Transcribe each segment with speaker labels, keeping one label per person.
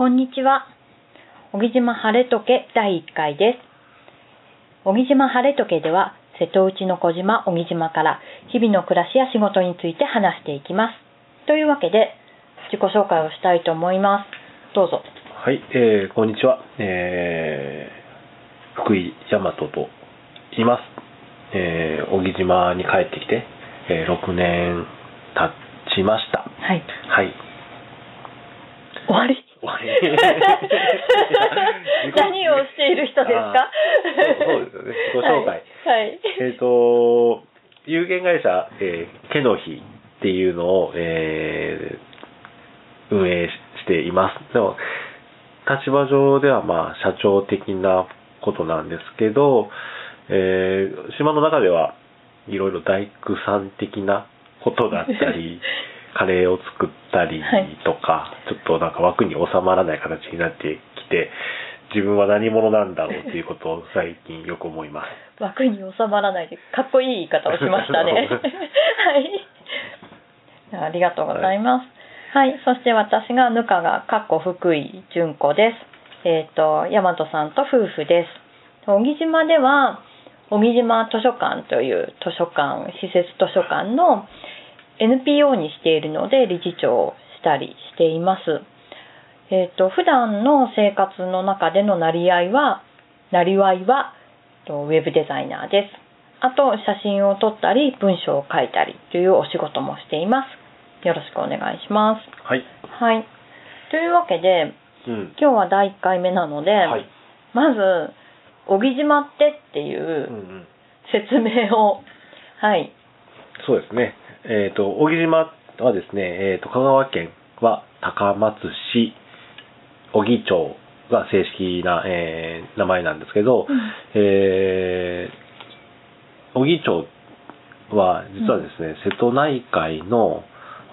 Speaker 1: こんにちは。小木島晴れ時計第1回です。小木島晴れ時計では、瀬戸内の小島小木島から日々の暮らしや仕事について話していきます。というわけで、自己紹介をしたいと思います。どうぞ。
Speaker 2: はい、えー、こんにちは。えー、福井大和と言います。えー、小木島に帰ってきて、えー、6年経ちました。
Speaker 1: はい。
Speaker 2: はい。
Speaker 1: 終わり
Speaker 2: 終わり
Speaker 1: 何をしている人ですか？
Speaker 2: そうですよね。自己紹介。
Speaker 1: はい。はい
Speaker 2: えっ、と、有限会社、えー、ケの日っていうのを、えー運営しています。でも、立場上ではまあ、社長的なことなんですけど、えー島の中ではいろいろ大工さん的なことだったり、カレーを作ったりとか、ちょっとなんか枠に収まらない形になってきて、自分は何者なんだろうっていうことを最近よく思います。
Speaker 1: 枠に収まらないでかっこいい言い方をしましたね。はい。ありがとうございます。はい。そして私がぬかがかっこ福井純子です。えっ、と、大和さんと夫婦です。小木島では、小木島図書館という図書館、施設図書館の NPO にしているので理事長をしたりしています。えっ、と、普段の生活の中でのなり合いは、なりわいは、とウェブデザイナーです。あと、写真を撮ったり、文章を書いたりというお仕事もしています。よろしくお願いします。
Speaker 2: はい。
Speaker 1: はい。というわけで、
Speaker 2: うん。
Speaker 1: 今日は第1回目なので、
Speaker 2: はい。
Speaker 1: まず、小木島ってってい
Speaker 2: うんう。
Speaker 1: うん説明を、はい。
Speaker 2: そうですね。えっ、と、小木島はですね、えっ、と、香川県は高松市小木町が正式な、えー名前なんですけど、えー小木町は実はですね、瀬戸内海の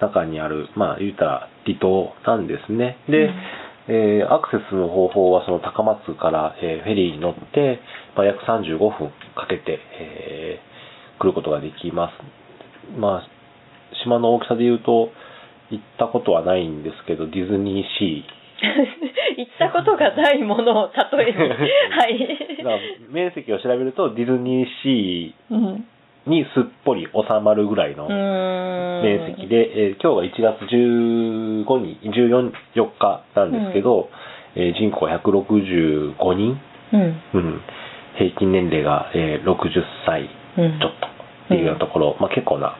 Speaker 2: 中にある、まあ言ったら離島なんですね。で、
Speaker 1: うん
Speaker 2: えーアクセスの方法はその高松から、えーフェリーに乗って、まあ、約35分かけて、えー来ることができます。まあ、島の大きさで言うと、行ったことはないんですけど、ディズニーシ
Speaker 1: 行ったことがないものを例えに。はい。
Speaker 2: ー。だから面積を調べると、ディズニーシ
Speaker 1: うん
Speaker 2: ーにすっぽり収まるぐらいの
Speaker 1: うーん
Speaker 2: 面積で、えー今日が1月15日、14 4日なんですけど、えー人口が165人、
Speaker 1: うん。
Speaker 2: うん、平均年齢が、えー60歳
Speaker 1: うん
Speaker 2: ちょっとっていうようなところ、まあ、結構な、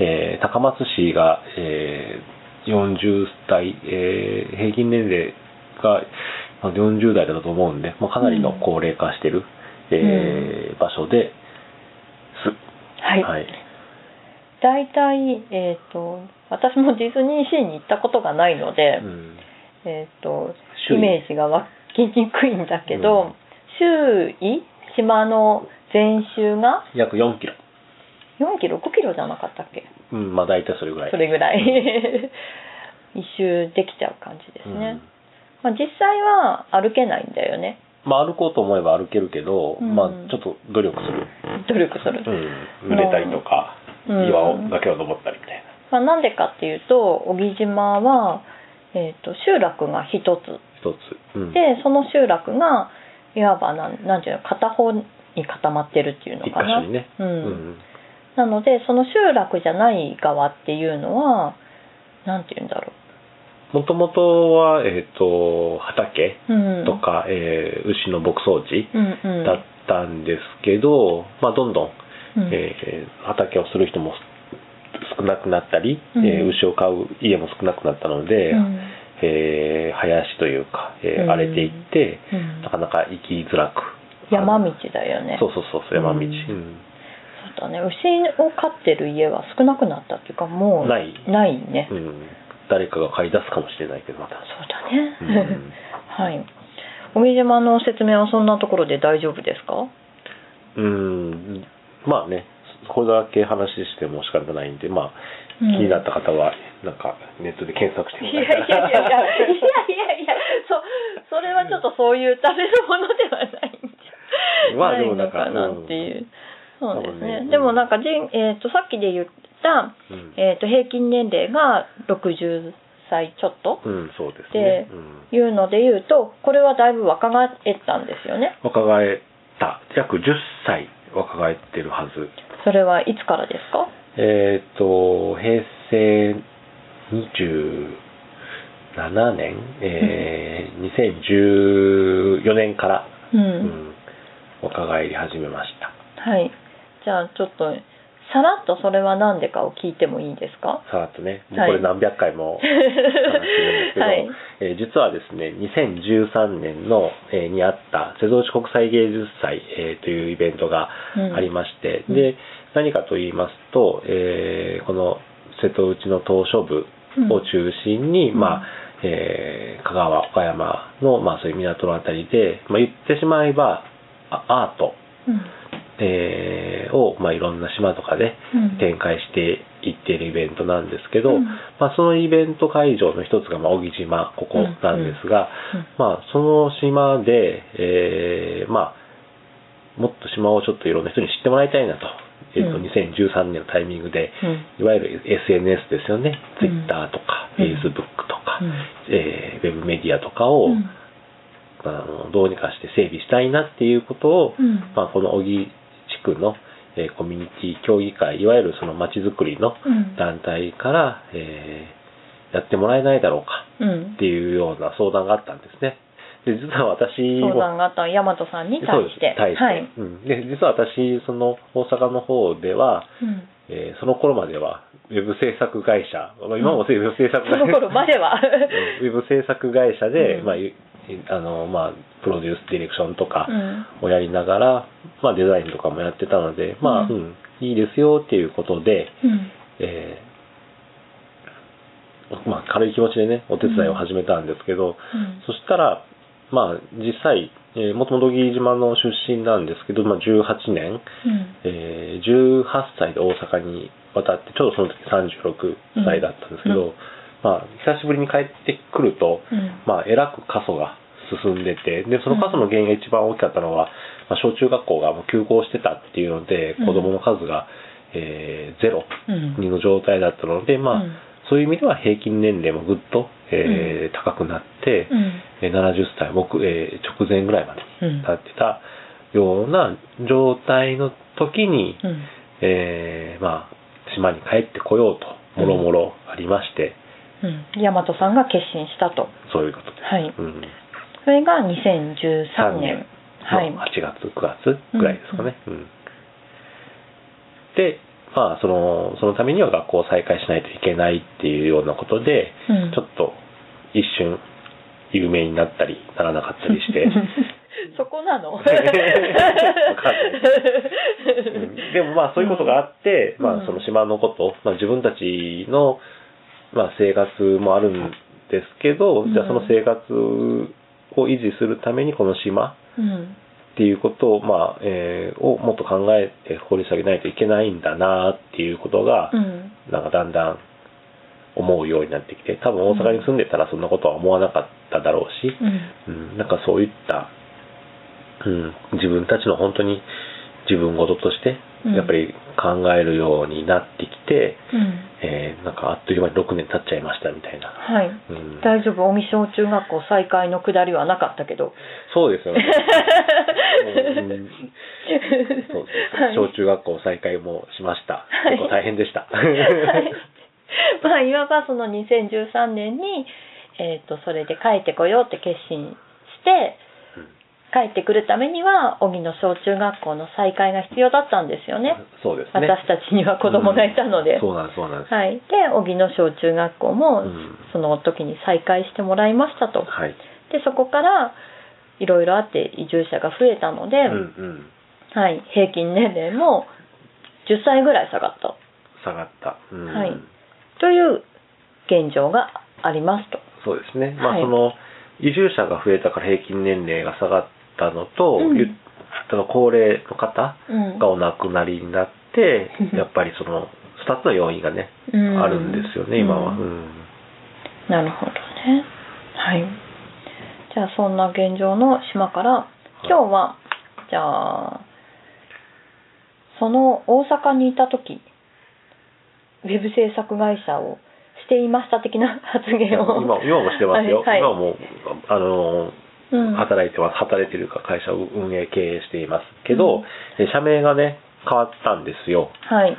Speaker 2: えー高松市が、えー40代、えー平均年齢がまあ40代だと思うんで、まあ、かなりの高齢化してる、えー場所です。
Speaker 1: はい。
Speaker 2: はい。
Speaker 1: 大体、えっ、と、私もディズニーシーに行ったことがないので、
Speaker 2: うん
Speaker 1: えっ、と、イメージが湧きにくいんだけど、
Speaker 2: うん
Speaker 1: 周囲、島の全周が？
Speaker 2: 約4キロ。
Speaker 1: 4キロ、5キロじゃなかったっけ？
Speaker 2: うん、まあ大体それぐらい。
Speaker 1: それぐらい。一周できちゃう感じですね。まあ、実際は歩けないんだよね。
Speaker 2: うん。まあ歩こうと思えば歩けるけど、
Speaker 1: うん
Speaker 2: まあちょっと努力する。
Speaker 1: 努力する。
Speaker 2: うん。濡れたりとか、
Speaker 1: うん
Speaker 2: 岩をだけを登ったりみたいな。
Speaker 1: まあ、なんでかっていうと、小木島は、えっ、と、集落が一つ
Speaker 2: 一つ。うん。
Speaker 1: で、その集落が、いわばなん、なんていうの、片方に固まってるっていうの
Speaker 2: 一
Speaker 1: かな。
Speaker 2: 箇所にね。
Speaker 1: うん。
Speaker 2: うん。
Speaker 1: なので、その集落じゃない側っていうのは、なんていうんだろ
Speaker 2: もともとは、えっ、と、畑
Speaker 1: う。うん。
Speaker 2: とか、えー牛の牧草地
Speaker 1: うんうん。
Speaker 2: だったんですけど、まあ、どんどん、
Speaker 1: うん
Speaker 2: えー畑をする人も少なくなったり、
Speaker 1: うん
Speaker 2: えー牛を飼う家も少なくなったので、
Speaker 1: うん
Speaker 2: えー林というか、えー
Speaker 1: うん
Speaker 2: 荒れていって、
Speaker 1: うん
Speaker 2: なかなか生きづらく。
Speaker 1: 山道だよね。
Speaker 2: そうそうそう、山道。
Speaker 1: うん
Speaker 2: うん
Speaker 1: そうだね。牛を飼ってる家は少なくなったっていうか、もう、
Speaker 2: ない
Speaker 1: ないね。
Speaker 2: うん誰かが買い出すかもしれないけど、また。
Speaker 1: そうだね。
Speaker 2: う ん
Speaker 1: はい。小木島の説明はそんなところで大丈夫ですか？
Speaker 2: うん、まあね、これだけ話しても仕方ないんで、まあ、
Speaker 1: うん
Speaker 2: 気になった方は、なんか、ネットで検索して
Speaker 1: いやいやいやいやいやいやいやそそれはちょっとそういうためのものではないんじゃ
Speaker 2: まあ
Speaker 1: ないのかなっていう、う
Speaker 2: ん
Speaker 1: でもなんか人、えー、とさっきで言った、
Speaker 2: うん。
Speaker 1: えー、と平均年齢が60歳ちょっと
Speaker 2: うん、そうです
Speaker 1: で
Speaker 2: ね。うん。
Speaker 1: いうので言うとこれはだいぶ若返ったんですよね。
Speaker 2: 若返った。約10歳若返ってるはず。
Speaker 1: それはいつからですか？
Speaker 2: えっ、と、平成27年、えー2014年から、
Speaker 1: うん、
Speaker 2: うん。若返り始めました。
Speaker 1: はいじゃあちょっとさらっとそれは何でかを聞いてもいいですか？
Speaker 2: さらっとね、もう
Speaker 1: はい
Speaker 2: これ何百回も 話してるんですけど、
Speaker 1: はい。
Speaker 2: えー実はですね、2013年の、えーにあった瀬戸内国際芸術祭、えーというイベントが
Speaker 1: うん。
Speaker 2: ありまして、
Speaker 1: うん。
Speaker 2: で、何かと言いますと、えーこの瀬戸内の島嶼部を中心に、
Speaker 1: うん。
Speaker 2: まあ、えー香川、岡山の、まあそういう港のあたりで、まあ言ってしまえば、あアート、
Speaker 1: うん
Speaker 2: えーを、まあ、いろんな島とかで
Speaker 1: うん。
Speaker 2: 展開していっているイベントなんですけど、
Speaker 1: うん。
Speaker 2: まあ、そのイベント会場の一つが、まあ、小木島、ここなんですが、
Speaker 1: うん。
Speaker 2: まあ、その島で、えーまあ、もっと島をちょっといろんな人に知ってもらいたいなと、えーと
Speaker 1: うん。
Speaker 2: 2013年のタイミングで、
Speaker 1: うん。
Speaker 2: いわゆる SNS ですよね、
Speaker 1: うん。
Speaker 2: Twitter とか、
Speaker 1: うん。
Speaker 2: Facebook とか、
Speaker 1: うん。
Speaker 2: えーウェブメディアとかを、
Speaker 1: うん。
Speaker 2: あのどうにかして整備したいなっていうことを、
Speaker 1: うん。
Speaker 2: まあ、この小木地区の、えーコミュニティ協議会、いわゆるその町づくりの
Speaker 1: うん。
Speaker 2: 団体から、えーやってもらえないだろうか
Speaker 1: うん。
Speaker 2: っていうような相談があったんですね。で実は私も。
Speaker 1: 相談があった大和さんに対して。
Speaker 2: 対して、
Speaker 1: はい。
Speaker 2: うん、で実は私その大阪の方では、
Speaker 1: うん。
Speaker 2: えーその頃まではウェブ制作会社、まあ今もウェブ制作
Speaker 1: その頃までは。
Speaker 2: ウェブ制作会社で、
Speaker 1: うん。
Speaker 2: まあいあのまあ、プロデュースディレクションとか
Speaker 1: うん。
Speaker 2: をやりながら、まあ、デザインとかもやってたので、まあ、
Speaker 1: う
Speaker 2: うんん、いいですよっていうことで、
Speaker 1: うん。
Speaker 2: えーまあ、軽い気持ちでね、お手伝いを始めたんですけど、
Speaker 1: うん。
Speaker 2: そしたら、まあ、実際、えー、もともと木島の出身なんですけど、まあ、18年、
Speaker 1: うん。
Speaker 2: えー18歳で大阪に渡って、ちょうどその時36歳だったんですけど、
Speaker 1: うん。
Speaker 2: まあ、久しぶりに帰ってくると、
Speaker 1: うん。
Speaker 2: まあ、えらく過疎が進んでて、で、その過疎の原因が一番大きかったのは、まあ、小中学校がもう休校してたっていうので、
Speaker 1: うん。
Speaker 2: 子供の数が、えーゼロ
Speaker 1: うん。
Speaker 2: の状態だったので、まあ、
Speaker 1: うん。
Speaker 2: そういう意味では平均年齢もぐっと、えー高くなって、
Speaker 1: うん。
Speaker 2: えー70歳、僕、えー直前ぐらいまで
Speaker 1: うん。
Speaker 2: 経ってたような状態の時に、
Speaker 1: うん。
Speaker 2: えーまあ、島に帰ってこようと、もろもろありまして、
Speaker 1: うん。大和さんが決心したと。
Speaker 2: そういうことです。
Speaker 1: はい。
Speaker 2: うん
Speaker 1: それが2013年。はい。
Speaker 2: の8月、9月ぐらいですかね。うん。で、まあ、その、そのためには学校を再開しないといけないっていうようなことで、
Speaker 1: うん。
Speaker 2: ちょっと一瞬有名になったりならなかったりして、
Speaker 1: そこなの？
Speaker 2: でもまあそういうことがあって、
Speaker 1: うん。
Speaker 2: まあその島のこと、まあ自分たちの、まあ、生活もあるんですけど、
Speaker 1: うん。
Speaker 2: じゃあその生活を維持するためにこの島
Speaker 1: うん
Speaker 2: っていうことを、まあ、えーをもっと考えて掘り下げないといけないんだなっていうことが、
Speaker 1: うん。
Speaker 2: なんかだんだん思うようになってきて、多分大阪に住んでたらそんなことは思わなかっただろうし、
Speaker 1: うん。
Speaker 2: うん、なんかそういった、うん、自分たちの本当に自分事として
Speaker 1: うん
Speaker 2: やっぱり考えるようになってきて、
Speaker 1: うん。
Speaker 2: えーなんかあっという間に6年経っちゃいましたみたいな。
Speaker 1: はい。
Speaker 2: うん、
Speaker 1: 大丈夫？小木小中学校再開のくだりはなかったけど。
Speaker 2: そうですよね。うん。そうです
Speaker 1: はい。
Speaker 2: 小中学校再開もしました。
Speaker 1: はい。
Speaker 2: 結構大変でした。
Speaker 1: はい。まあいわばその2013年に、えー、とそれで帰ってこようって決心して
Speaker 2: うん
Speaker 1: 帰ってくるためには小木の小中学校の再開が必要だったんですよね
Speaker 2: そうですね。
Speaker 1: 私たちには子供がいたので、
Speaker 2: そうなんです、そうなんです。
Speaker 1: はい、で小木の小中学校も
Speaker 2: うん
Speaker 1: その時に再開してもらいましたと
Speaker 2: はい。
Speaker 1: でそこからいろいろあって移住者が増えたので、
Speaker 2: うんうん。
Speaker 1: はい、平均年齢も10歳ぐらい下がった
Speaker 2: 下がった。うん
Speaker 1: はいという現状がありますと。
Speaker 2: そうですね。まあ、
Speaker 1: はい
Speaker 2: その、移住者が増えたから平均年齢が下がったのと、
Speaker 1: うん。
Speaker 2: ゆその高齢の方
Speaker 1: うん。
Speaker 2: がお亡くなりになって、
Speaker 1: うん。
Speaker 2: やっぱりその、2つの要因がね、
Speaker 1: うん。
Speaker 2: あるんですよね、今は。
Speaker 1: なるほどね。はい。じゃあそんな現状の島から今日はじゃあその大阪にいた時ウェブ制作会社をししていました的な発言を。
Speaker 2: 今今もしてますよ、
Speaker 1: はいはい。
Speaker 2: 今もあの
Speaker 1: うん
Speaker 2: 働いてます働いてるか会社を運営経営していますけど、え社名がね変わったんですよ。
Speaker 1: はい。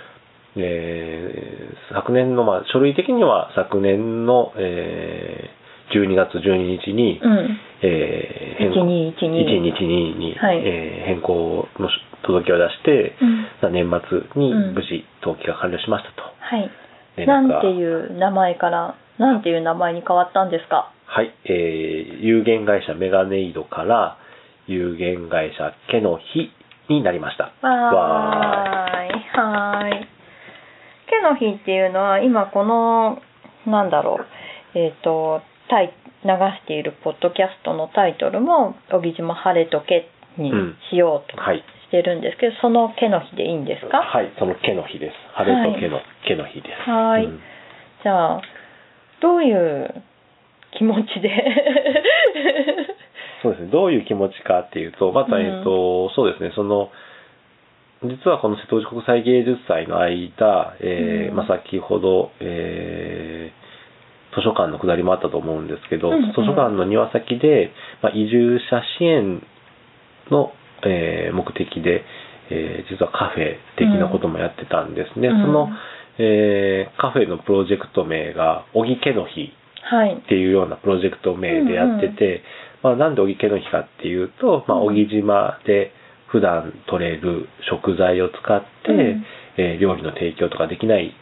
Speaker 2: えー昨年の、まあ、書類的には昨年の、えー12月12日に、
Speaker 1: うん。
Speaker 2: えー変更
Speaker 1: 1212
Speaker 2: 1212に、
Speaker 1: はい。
Speaker 2: えー変更の届けを出して、
Speaker 1: うん。
Speaker 2: 年末に
Speaker 1: うん。
Speaker 2: 無事登記が完了しましたと。
Speaker 1: はい。
Speaker 2: 連絡が
Speaker 1: なんていう名前からなんていう名前に変わったんですか？
Speaker 2: はい、えー有限会社メガネイドから有限会社ケの日になりました。
Speaker 1: わーいはーい毛の日っていうのは今このなんだろうえっ、とタイ流しているポッドキャストのタイトルも「小木島晴れとけ」にしようと
Speaker 2: はい。
Speaker 1: してるんですけど、その毛の日でいいんですか？
Speaker 2: はい、その毛の日です。晴れと毛の、毛の日です。
Speaker 1: はーい
Speaker 2: うん
Speaker 1: じゃあどういう気持ちで。
Speaker 2: そうですね、どういう気持ちかっていうと、また、
Speaker 1: うん
Speaker 2: えっと、そうですね、その、実はこの瀬戸内国際芸術祭の間、えー
Speaker 1: うん。
Speaker 2: まあ、先ほど、えー図書館の下りもあったと思うんですけど、
Speaker 1: うんうん。
Speaker 2: 図書館の庭先で、まあ、移住者支援の、えー目的で、えー実はカフェ的なこともやってたんですね。
Speaker 1: うん。
Speaker 2: その、えーカフェのプロジェクト名が、小木家の日。
Speaker 1: はい
Speaker 2: っていうようなプロジェクト名でやってて、まあ、なんで小木家の日かっていうと、まあ、島で普段取れる食材を使って、
Speaker 1: うん
Speaker 2: えー料理の提供とかできない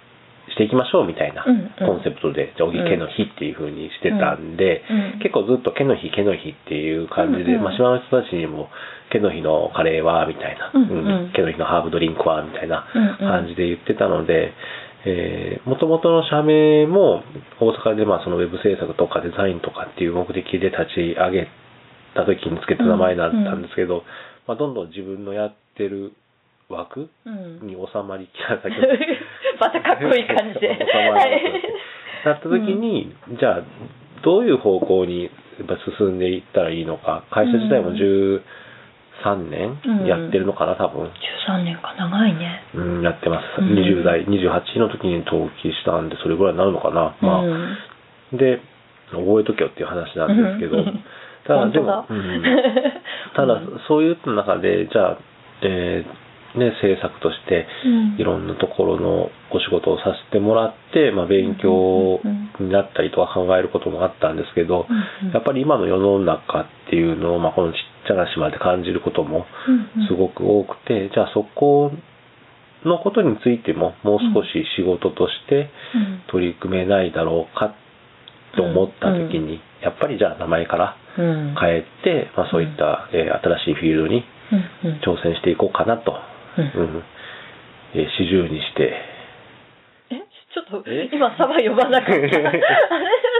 Speaker 2: していきましょうみたいな
Speaker 1: うんうん。
Speaker 2: コンセプトで、じゃあ小木家の日っていう風にしてたんで、
Speaker 1: うん
Speaker 2: 結構ずっと家の日家の日っていう感じで、
Speaker 1: うんうん
Speaker 2: まあ、島の人たちにも家の日のカレーはみたいな、
Speaker 1: うん。うん
Speaker 2: 家の日のハーブドリンクはみたいな
Speaker 1: うんうん。
Speaker 2: 感じで言ってたので、えー、元々の社名も大阪でまあそのウェブ制作とかデザインとかっていう目的で立ち上げた時につけた名前だったんですけど、まあ、どんどん自分のやってる枠
Speaker 1: うん。
Speaker 2: に収まりきら先
Speaker 1: またかっこいい感じで。
Speaker 2: 収まらなった時に、じゃあどういう方向に進んでいったらいいのか会社自体も13年やってるのかな多分、
Speaker 1: 13年か長いね。
Speaker 2: うん、やってます、
Speaker 1: うん。
Speaker 2: 20代28の時に登記したんでそれぐらいになるのかな、まあ
Speaker 1: うん。
Speaker 2: で覚えとけよっていう話なんですけど、
Speaker 1: うん。
Speaker 2: ただでも、うん。ただ
Speaker 1: うん。
Speaker 2: そういう中でじゃあ、えーね、制作として
Speaker 1: うん。
Speaker 2: いろんなところのお仕事をさせてもらって、まあ、勉強になったりとか考えることもあったんですけど、やっぱり今の世の中っていうのを、まあ、このちっちゃな島で感じることも
Speaker 1: うんうん。
Speaker 2: すごく多くて、じゃあそこのことについてももう少し仕事として
Speaker 1: うん。
Speaker 2: 取り組めないだろうかと思った時に、やっぱりじゃあ名前から
Speaker 1: うん。
Speaker 2: 変えて、まあ、そういった、えー新しいフィールドに
Speaker 1: うんうん。
Speaker 2: 挑戦していこうかなと、
Speaker 1: うん。
Speaker 2: うん。えー四十にして。
Speaker 1: え？ちょっと
Speaker 2: え
Speaker 1: 今サバ呼ばなかった。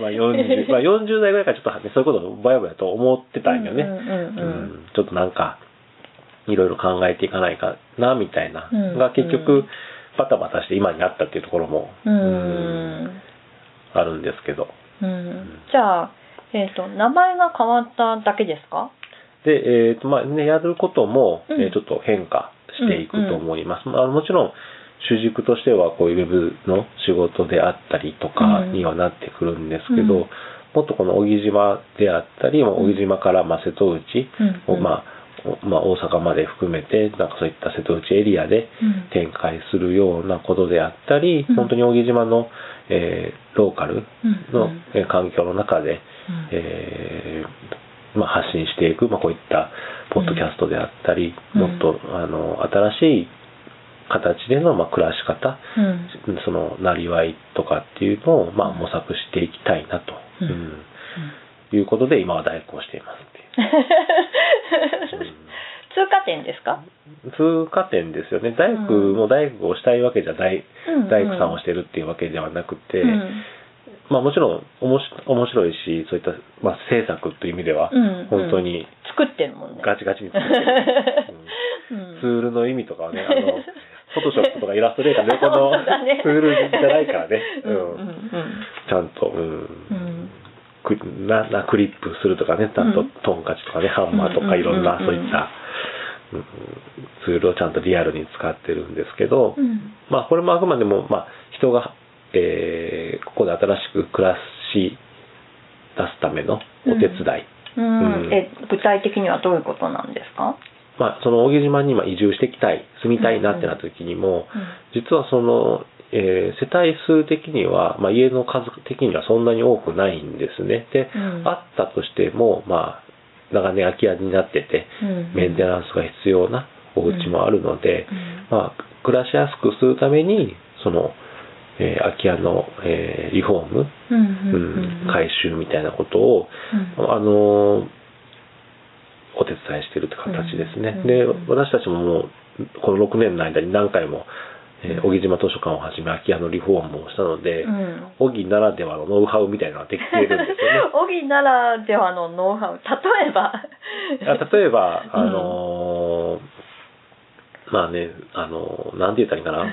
Speaker 2: まあ 40, まあ40代ぐらいからちょっと、ね、そういうことをぼやぼやと思ってたんよね、
Speaker 1: うんうんうんうん
Speaker 2: うん。ちょっとなんかいろいろ考えていかないかなみたいな、
Speaker 1: うん
Speaker 2: が結
Speaker 1: う
Speaker 2: 局
Speaker 1: ん
Speaker 2: バタバタして今になったっていうところも、
Speaker 1: う
Speaker 2: うん
Speaker 1: ん
Speaker 2: あるんですけど。
Speaker 1: うん。じゃあ、えっと名前が変わっただけですか？
Speaker 2: で、えーとまあね、やることも、
Speaker 1: うん。
Speaker 2: えーちょっと変化していくと思います、あのもちろん主軸としてはこういうウェブの仕事であったりとかにはなってくるんですけど、
Speaker 1: うん。
Speaker 2: もっとこの小木島であったり、まあ小木島からまあ瀬戸内を、まあおまあ、大阪まで含めてなんかそういった瀬戸内エリアで
Speaker 1: うん。
Speaker 2: 展開するようなことであったり、
Speaker 1: うん。
Speaker 2: 本当に小木島の、えーローカルの、
Speaker 1: うん。
Speaker 2: えー環境の中で、
Speaker 1: うん。
Speaker 2: えーまあ、発信していく、まあ、こういったポッドキャストであったり、
Speaker 1: うん。
Speaker 2: もっとあの新しい形での、まあ、暮らし方、
Speaker 1: うん。
Speaker 2: そのなりわいとかっていうのを、まあ、模索していきたいなと、
Speaker 1: うん。
Speaker 2: うん。いうことで今は大工をしていますっていう。う ん
Speaker 1: 通過点ですか？
Speaker 2: 通過点ですよね。大工も大工をしたいわけじゃ大,、
Speaker 1: うん。
Speaker 2: 大工さんをしてるっていうわけではなくて、
Speaker 1: うん。
Speaker 2: まあもちろんおもし面白いしそういった、まあ、制作という意味では
Speaker 1: うん。
Speaker 2: 本当に
Speaker 1: 作ってるもんね。
Speaker 2: ガチガチに作ってる、うん。ツールの意味とかはねあの フォトショップとかイラストレーターの横の ツールじゃないからね、うんちゃんと、うん。ななクリップするとかね。ちゃんと
Speaker 1: うん
Speaker 2: トンカチとかね。ハンマーと
Speaker 1: うん
Speaker 2: かいろんな
Speaker 1: うん
Speaker 2: そういった、うん。ツールをちゃんとリアルに使ってるんですけど、
Speaker 1: うん。
Speaker 2: まあこれもあくまでも、まあ、人がえーここで新しく暮らし出すためのお手伝い、
Speaker 1: うん。
Speaker 2: うん。
Speaker 1: え具体的にはどういうことなんですか、
Speaker 2: まあ、その小木島に今移住してきたい住みたいなってなった時にも、実はその、えー世帯数的には、まあ、家の数的にはそんなに多くないんですね。で、
Speaker 1: うん。
Speaker 2: あったとしてもまあ長年空き家になってて
Speaker 1: うん。
Speaker 2: メンテナンスが必要なお家もあるので、
Speaker 1: うん。
Speaker 2: まあ、暮らしやすくするためにその、えー空き家の、えーリフォーム、
Speaker 1: うんうん
Speaker 2: 改修みたいなことを、
Speaker 1: うん。
Speaker 2: あのーお手伝いしてるって形ですね。
Speaker 1: うん
Speaker 2: で
Speaker 1: うん。
Speaker 2: 私たちももうこの6年の間に何回も、えー木島図書館をはじめ空き家のリフォームをしたので、
Speaker 1: うん
Speaker 2: 小木ならではのノウハウみたいなのができているんですよね。
Speaker 1: 小木ならではのノウハウ。例えば。
Speaker 2: あ例えば、
Speaker 1: うん。
Speaker 2: あのーまあね、あのーなんて言ったらいいかな。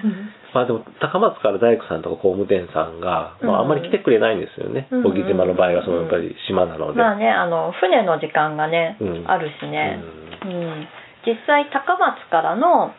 Speaker 2: まあでも、高松から大工さんとか工務店さんが、まああんまり来てくれないんですよね。
Speaker 1: うん
Speaker 2: 小木島の場合は、そのやっぱり島なので。
Speaker 1: まあねあの船の時間がね、
Speaker 2: うん
Speaker 1: あるしね、うん実際高松からの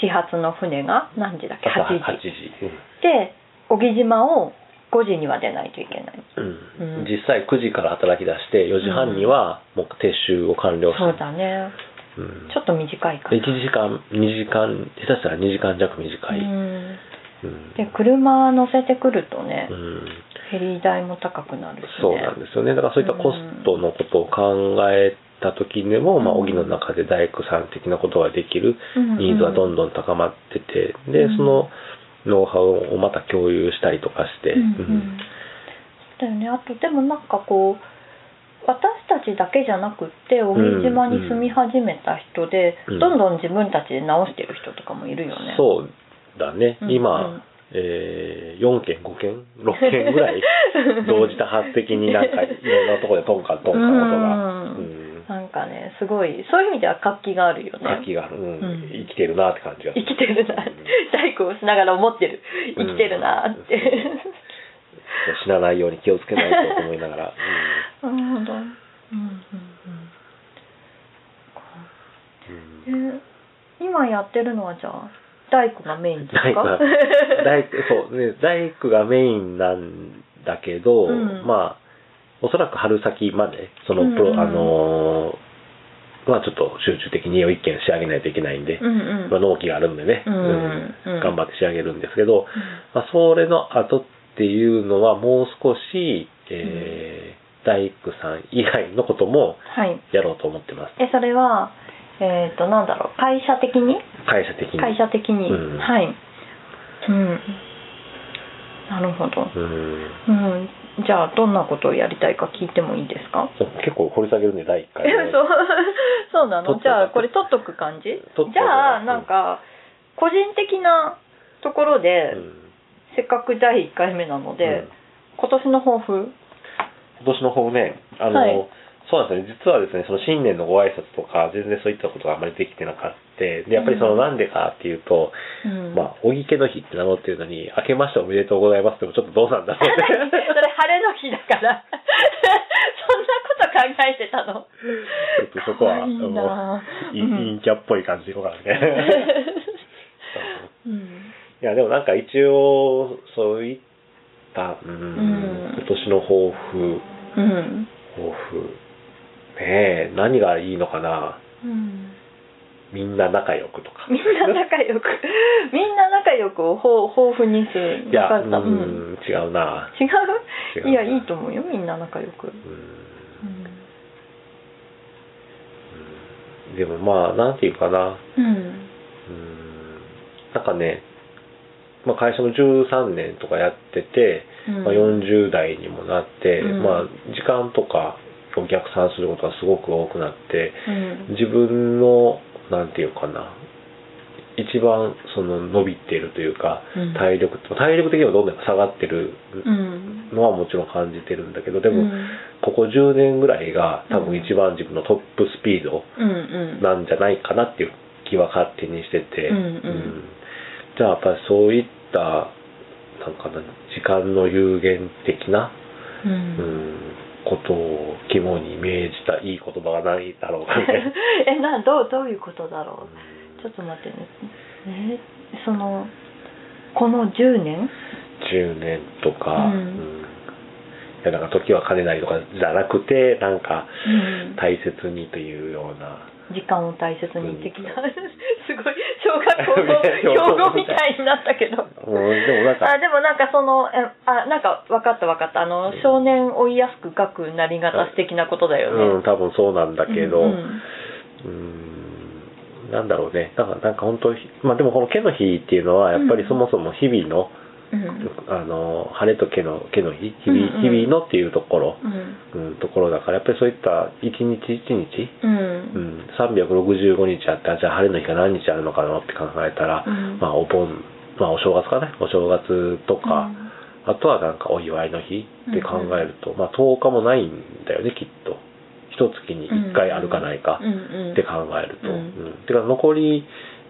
Speaker 1: 始発の船が何時だっけ？
Speaker 2: 朝
Speaker 1: 8
Speaker 2: 8
Speaker 1: 時。
Speaker 2: 時。
Speaker 1: で小木島を5時には出ないといけない。
Speaker 2: うん。
Speaker 1: うん。
Speaker 2: 実際9時から働き出して、4時半にはもう撤収を完了する。
Speaker 1: そうだね
Speaker 2: うん。
Speaker 1: ちょっと短いかな。
Speaker 2: 1時間、2時間、下手したら2時間弱短い。
Speaker 1: うん。
Speaker 2: うん。
Speaker 1: で車乗せてくるとね、
Speaker 2: うん。
Speaker 1: フェリー代も高くなるしね。
Speaker 2: そうなんですよね。だからそういったコストのことを考えた時でも、まあ、
Speaker 1: うん
Speaker 2: 小木の中で大工さん的なことができる
Speaker 1: うん
Speaker 2: ニーズはどんどん高まってて、で
Speaker 1: うん、
Speaker 2: そのノウハウをまた共有したりとかして、
Speaker 1: うん。うん。だよね。あとでもなんかこう私たちだけじゃなくって小木島に住み始めた人で、
Speaker 2: うん。
Speaker 1: どんどん自分たちで直してる人とかもいるよね。
Speaker 2: そうだね、
Speaker 1: うん
Speaker 2: 今、
Speaker 1: うん。
Speaker 2: えー4件、5件、6件ぐらい 同時多発的になんかいろんなところでトンカントンカン音が、
Speaker 1: うん。
Speaker 2: うん、
Speaker 1: なんかねすごいそういう意味では活気があるよね。
Speaker 2: 活気がある、うん。
Speaker 1: うん。
Speaker 2: 生きてるなって感じが
Speaker 1: 生きてるな、大工をしながら思ってる。生きてるなって。
Speaker 2: 死なないように気をつけないとと思いながら、
Speaker 1: なるほど。うんうんうん。今やってるのはじゃあ大工がメインですか？
Speaker 2: 大工が 大工そうね大工がメインなんだけど、
Speaker 1: うん。
Speaker 2: まあおそらく春先までそのプロ、
Speaker 1: うんうん
Speaker 2: あのーまあちょっと集中的に家を一軒仕上げないといけないんで、
Speaker 1: うんうん。
Speaker 2: まあ、納期があるんでね、
Speaker 1: うんうん。
Speaker 2: 頑張って仕上げるんですけど、まあ、それの後っていうのはもう少し、えー大工さん以外のことも
Speaker 1: はい。
Speaker 2: やろうと思ってます。
Speaker 1: えそれはえっ、となんだろう。会社的に？
Speaker 2: 会社的に。
Speaker 1: 会社的に、
Speaker 2: うん。
Speaker 1: はい。うん。なるほど、
Speaker 2: うん。
Speaker 1: うん、じゃあどんなことをやりたいか聞いてもいいですか？
Speaker 2: 結構掘り下げるんで第1回
Speaker 1: えそう。そうなの？じゃあこれ取っとく感じ？じゃあなんか個人的なところで、
Speaker 2: うん。
Speaker 1: せっかく第1回目なので、
Speaker 2: うん。
Speaker 1: 今年の抱負
Speaker 2: 今年の方ね、あの、
Speaker 1: はい。
Speaker 2: そうなんですね、実はですね、その新年のご挨拶とか、全然そういったことがあまりできてなかった。で、やっぱりその
Speaker 1: うん。
Speaker 2: なんでかっていうと、
Speaker 1: うん。
Speaker 2: まあ、小木家の日って名乗ってるのに、明けましておめでとうございますってもちょっとどうなんだろう
Speaker 1: それ
Speaker 2: ね。
Speaker 1: 晴れの日だから。そんなこと考えてたの。
Speaker 2: ちょっとそこは、
Speaker 1: いな
Speaker 2: もうい
Speaker 1: うん。
Speaker 2: 陰キャっぽい感じでいこうかなね。
Speaker 1: うん。
Speaker 2: いや、でもなんか一応、そういった、うん、
Speaker 1: ん。
Speaker 2: 今年の抱負、
Speaker 1: うん。
Speaker 2: 抱負、ねえ、何がいいのかな？
Speaker 1: うん。
Speaker 2: みんな仲良くとか。
Speaker 1: みんな仲良く。みんな仲良くをほう豊富にする。
Speaker 2: いや、う
Speaker 1: うん。
Speaker 2: ん、違うな。
Speaker 1: 違
Speaker 2: 違う
Speaker 1: ういやいいと思うよ。みんな仲良く、
Speaker 2: うん。でもまあ、なんていうかな。
Speaker 1: うん。
Speaker 2: うん。なんかね、まあ、会社の13年とかやってて、
Speaker 1: うん
Speaker 2: まあ、40代にもなって、
Speaker 1: うん。
Speaker 2: まあ、時間とかを逆算することがすごく多くなって、
Speaker 1: うん。
Speaker 2: 自分の、なんていうかな、一番その伸びてるというか、
Speaker 1: うん。
Speaker 2: 体力、体力的にはどんどん下がってる
Speaker 1: うん。
Speaker 2: のはもちろん感じてるんだけど、でも、
Speaker 1: うん。
Speaker 2: ここ10年ぐらいが多分一番自分のトップスピードなんじゃないかなっていう気は勝手にしてて、
Speaker 1: うん。うん。
Speaker 2: じゃあやっぱりそういったなんかな時間の有限的な、
Speaker 1: う
Speaker 2: うんん、ことを肝に銘じたいい言葉がないだろうかね。
Speaker 1: えなどうどういうことだろう。ちょっ
Speaker 2: と
Speaker 1: と待ってね。えそのこの10年
Speaker 2: ？10年とか、
Speaker 1: うん。
Speaker 2: いやなんか時は金なりとかじゃなくてなんか
Speaker 1: うん。
Speaker 2: 大切にというような、
Speaker 1: 時間を大切に的な、
Speaker 2: う ん
Speaker 1: すごい小学校の標語みたいになったけど。
Speaker 2: うん、でもなんか
Speaker 1: あでもなんかそのえあなんか分かった分かった。あの、
Speaker 2: うん。
Speaker 1: 少年追いやすく書くなりがた素敵なことだよね。
Speaker 2: うん、多分そうなんだけど、
Speaker 1: う
Speaker 2: うん。ん、なんだろうね、なんか、なんか本当、まあでもこの毛の日っていうのは、やっぱりそもそも日々の、
Speaker 1: うん
Speaker 2: あの、晴れと毛の、毛の日、日々、
Speaker 1: うんうん。
Speaker 2: 日々のっていうところ、
Speaker 1: うん。
Speaker 2: うん、ところだから、やっぱりそういった一日一日、
Speaker 1: う
Speaker 2: うん。ん、365日あって、あじゃあ晴れの日が何日あるのかなって考えたら、
Speaker 1: うん。
Speaker 2: まあお盆、まあお正月かね、お正月とか、あとはなんかお祝いの日って考えると、まあ10日もないんだよね、きっと。一月に1回あるかないか
Speaker 1: うんうん。
Speaker 2: って考えると。
Speaker 1: うん。
Speaker 2: うん。てか残り、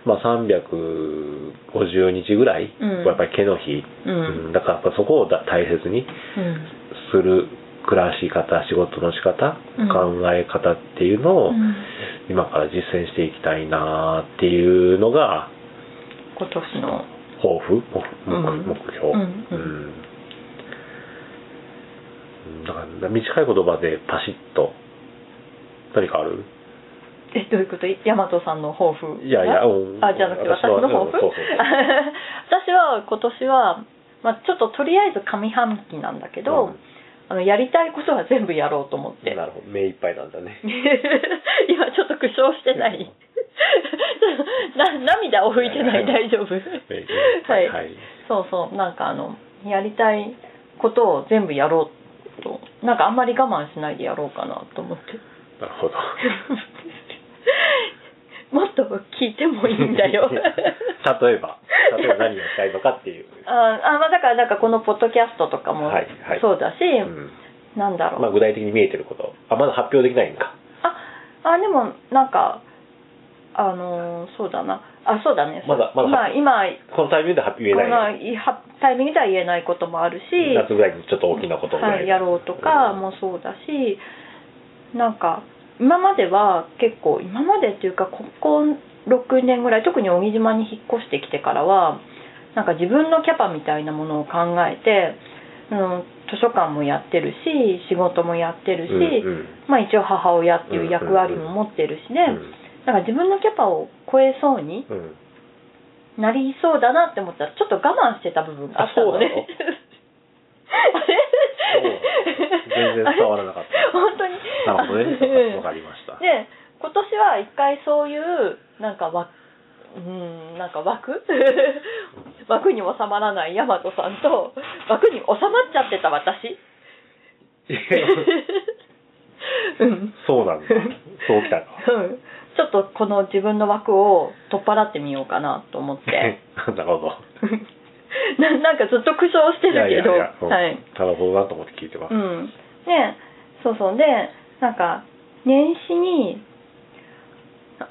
Speaker 2: まあ、350日ぐらい
Speaker 1: うん。
Speaker 2: はやっぱり毛の日、
Speaker 1: うん。
Speaker 2: うん。だからやっぱそこをだ大切に
Speaker 1: うん
Speaker 2: する暮らし方仕事の仕方、
Speaker 1: うん。
Speaker 2: 考え方っていうのを
Speaker 1: うん。
Speaker 2: 今から実践していきたいなっていうのが
Speaker 1: 今年の。
Speaker 2: 抱負目標、
Speaker 1: うん。
Speaker 2: だから短い言葉でパシッと。何かある？
Speaker 1: えどういうこと？大和さんの抱負？
Speaker 2: いやいやうん。
Speaker 1: あじゃなくて私の抱負、
Speaker 2: うん
Speaker 1: 私は今年は、まあ、ちょっととりあえず上半期なんだけど、
Speaker 2: うん。
Speaker 1: あのやりたいことは全部やろうと思って。
Speaker 2: なるほど。目いっぱいなんだね。
Speaker 1: 今ちょっと苦笑してない。な涙を拭いてない。大丈夫？
Speaker 2: 目いっぱいはい。
Speaker 1: そうそう。なんかあのやりたいことを全部やろうと。なんかあんまり我慢しないでやろうかなと思って。
Speaker 2: なるほど
Speaker 1: もっと聞いてもいいんだよ。
Speaker 2: 例えば。例えば何をしたいのかっていう。
Speaker 1: ああまあだからなんかこのポッドキャストとかも
Speaker 2: はいはい。
Speaker 1: そうだし、
Speaker 2: うん。
Speaker 1: なんだろう、
Speaker 2: まあ具体的に見えてること。あまだ発表できないんか。
Speaker 1: ああでもなんかあのーそうだな。あそうだね。
Speaker 2: まだまだ
Speaker 1: 今今
Speaker 2: このタイミングで発表
Speaker 1: こ
Speaker 2: 言えない。
Speaker 1: のいはタイミングでは言えないこともあるし
Speaker 2: 夏ぐらいにちょっと大きなことぐらい、
Speaker 1: はい、やろうとか
Speaker 2: うん
Speaker 1: もそうだし、なんか今までは結構今までっていうかここ6年ぐらい特に小木島に引っ越してきてからはなんか自分のキャパみたいなものを考えて、うん、図書館もやってるし仕事もやってるし、
Speaker 2: うんうん。
Speaker 1: まあ、一応母親っていう役割も持ってるしね、なんか自分のキャパを超えそうになりそうだなって思ったらちょっと我慢してた部分があったのね。
Speaker 2: あそうなの？
Speaker 1: あれ？
Speaker 2: 全然伝わらなかった。
Speaker 1: 本当に？
Speaker 2: なるほどね。わかりました。
Speaker 1: で今年は一回そういうなんかわうんなんか枠？枠に収まらない大和さんと枠に収まっちゃってた私。うん。
Speaker 2: そうなんだ。そうきたか
Speaker 1: うん。ちょっとこの自分の枠を取っ払ってみようかなと思って。
Speaker 2: なるほど
Speaker 1: ななんかずっと苦笑してるけど。はい。
Speaker 2: なるほどなと思って聞いてます、
Speaker 1: うん、でそうそう。でなんか年始に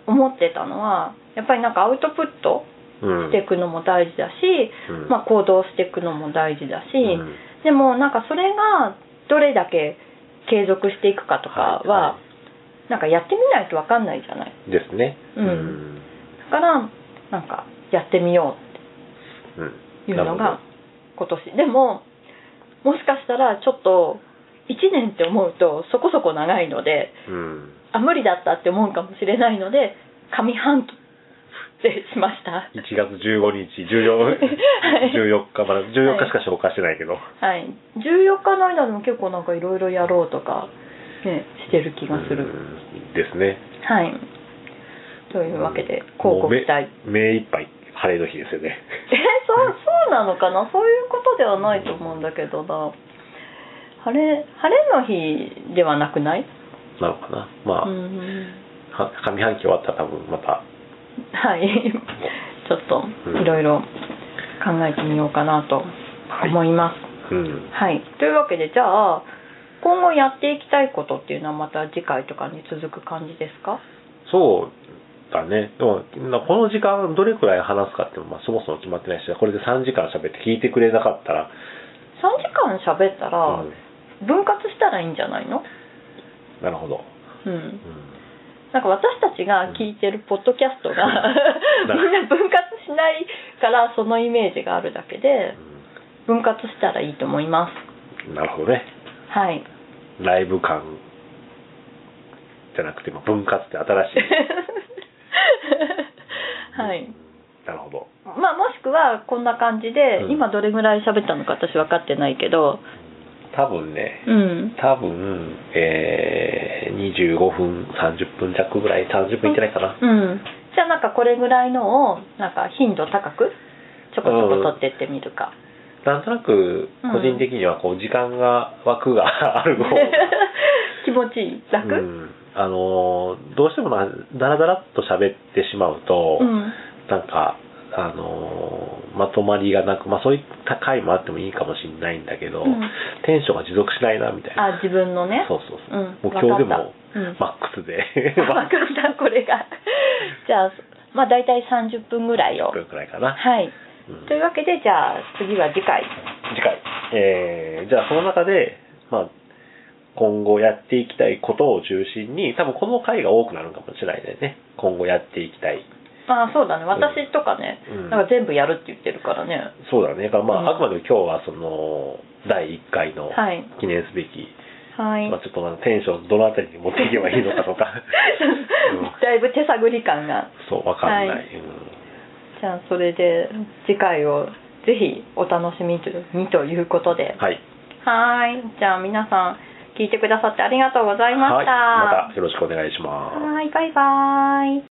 Speaker 1: 思ってたのはやっぱりなんかアウトプット
Speaker 2: うん。
Speaker 1: していくのも大事だし、
Speaker 2: うん。
Speaker 1: まあ、行動していくのも大事だし、
Speaker 2: うん。
Speaker 1: でもなんかそれがどれだけ継続していくかとかは、
Speaker 2: はいは
Speaker 1: なんかやってみないと分かんないじゃない。
Speaker 2: ですね。
Speaker 1: うん。だからなんかやってみよう
Speaker 2: うん。
Speaker 1: っていうのが今年。でももしかしたらちょっと1年って思うとそこそこ長いので
Speaker 2: うん。
Speaker 1: あ無理だったって思うかもしれないので上半期でしました。
Speaker 2: 1月15日14 14日まだ14日しか消化してないけど、
Speaker 1: はい。14日の間でも結構なんかいろいろやろうとかねしてる気がする。
Speaker 2: うん。ですね。
Speaker 1: はい。というわけで広告期待
Speaker 2: 目いっぱい晴れの日ですよね。
Speaker 1: えそうそうなのかな？そういうことではないと思うんだけどな。晴れ晴れの日ではなくない？
Speaker 2: なのかな？まあ、
Speaker 1: うん
Speaker 2: は上半期終わったら多分また。
Speaker 1: はい。ちょっといろいろ考えてみようかなと思います、
Speaker 2: うん。
Speaker 1: はい、というわけでじゃあ今後やっていきたいことっていうのはまた次回とかに続く感じですか？
Speaker 2: そうだね。でもなこの時間どれくらい話すかっても、まあ、そもそも決まってないしこれで3時間喋って聞いてくれなかったら、
Speaker 1: 3時間喋ったら
Speaker 2: うん。
Speaker 1: 分割したらいいんじゃないの？
Speaker 2: なるほど、
Speaker 1: うん。
Speaker 2: うん。
Speaker 1: なんか私たちが聞いてるポッドキャストが
Speaker 2: うん。
Speaker 1: みんな分割しないからそのイメージがあるだけで分割したらいいと思います。
Speaker 2: なるほどね。
Speaker 1: はい。
Speaker 2: ライブ感じゃなくて、まあ分割って新しい。
Speaker 1: はい。
Speaker 2: なるほど。
Speaker 1: まあもしくはこんな感じで、
Speaker 2: うん。
Speaker 1: 今どれぐらい喋ったのか私分かってないけど。
Speaker 2: 多分ね、
Speaker 1: うん。
Speaker 2: 多分、えー、25分、30分弱ぐらい、30分いってないかな。
Speaker 1: うん。じゃあなんかこれぐらいのをなんか頻度高くちょこちょこ取ってってみるか、
Speaker 2: なんとなく、個人的には、こう、時間が、枠がある方が、
Speaker 1: 気持ちいい。楽？
Speaker 2: うん、あのーどうしてもな、だらだらっと喋ってしまうと、
Speaker 1: うん。
Speaker 2: なんか、あのーまとまりがなく、まあそういった回もあってもいいかもしれないんだけど、
Speaker 1: うん。
Speaker 2: テンションが持続しないな、みたいな。
Speaker 1: あ自分のね。
Speaker 2: そうそうそう。
Speaker 1: うん。
Speaker 2: もう今日でもマックスで、
Speaker 1: 分かったこれが。じゃあまあ大体30分ぐらいを。
Speaker 2: これくらいかな。
Speaker 1: はい。
Speaker 2: うん。
Speaker 1: というわけでじゃあ次は次回。
Speaker 2: 次回。えー、じゃあその中で、まあ、今後やっていきたいことを中心に、多分この回が多くなるかもしれないね。今後やっていきたい。
Speaker 1: ああそうだね。私とかね、
Speaker 2: うん。
Speaker 1: なんか全部やるって言ってるからね。
Speaker 2: そうだね。だからまあ、
Speaker 1: うん。
Speaker 2: あくまで今日はその、第1回の
Speaker 1: はい。
Speaker 2: 記念すべき、
Speaker 1: はい、
Speaker 2: まあちょっとまあテンションどのあたりに持っていけばいいのかとか、うん。
Speaker 1: だいぶ手探り感が。
Speaker 2: そう、わかんない。
Speaker 1: はい。
Speaker 2: うん
Speaker 1: じゃあそれで次回をぜひお楽しみにということで。
Speaker 2: はい。
Speaker 1: はい。じゃあ皆さん聞いてくださってありがとうございま
Speaker 2: はい。
Speaker 1: した
Speaker 2: またよろしくお願いします。
Speaker 1: はいバイバイ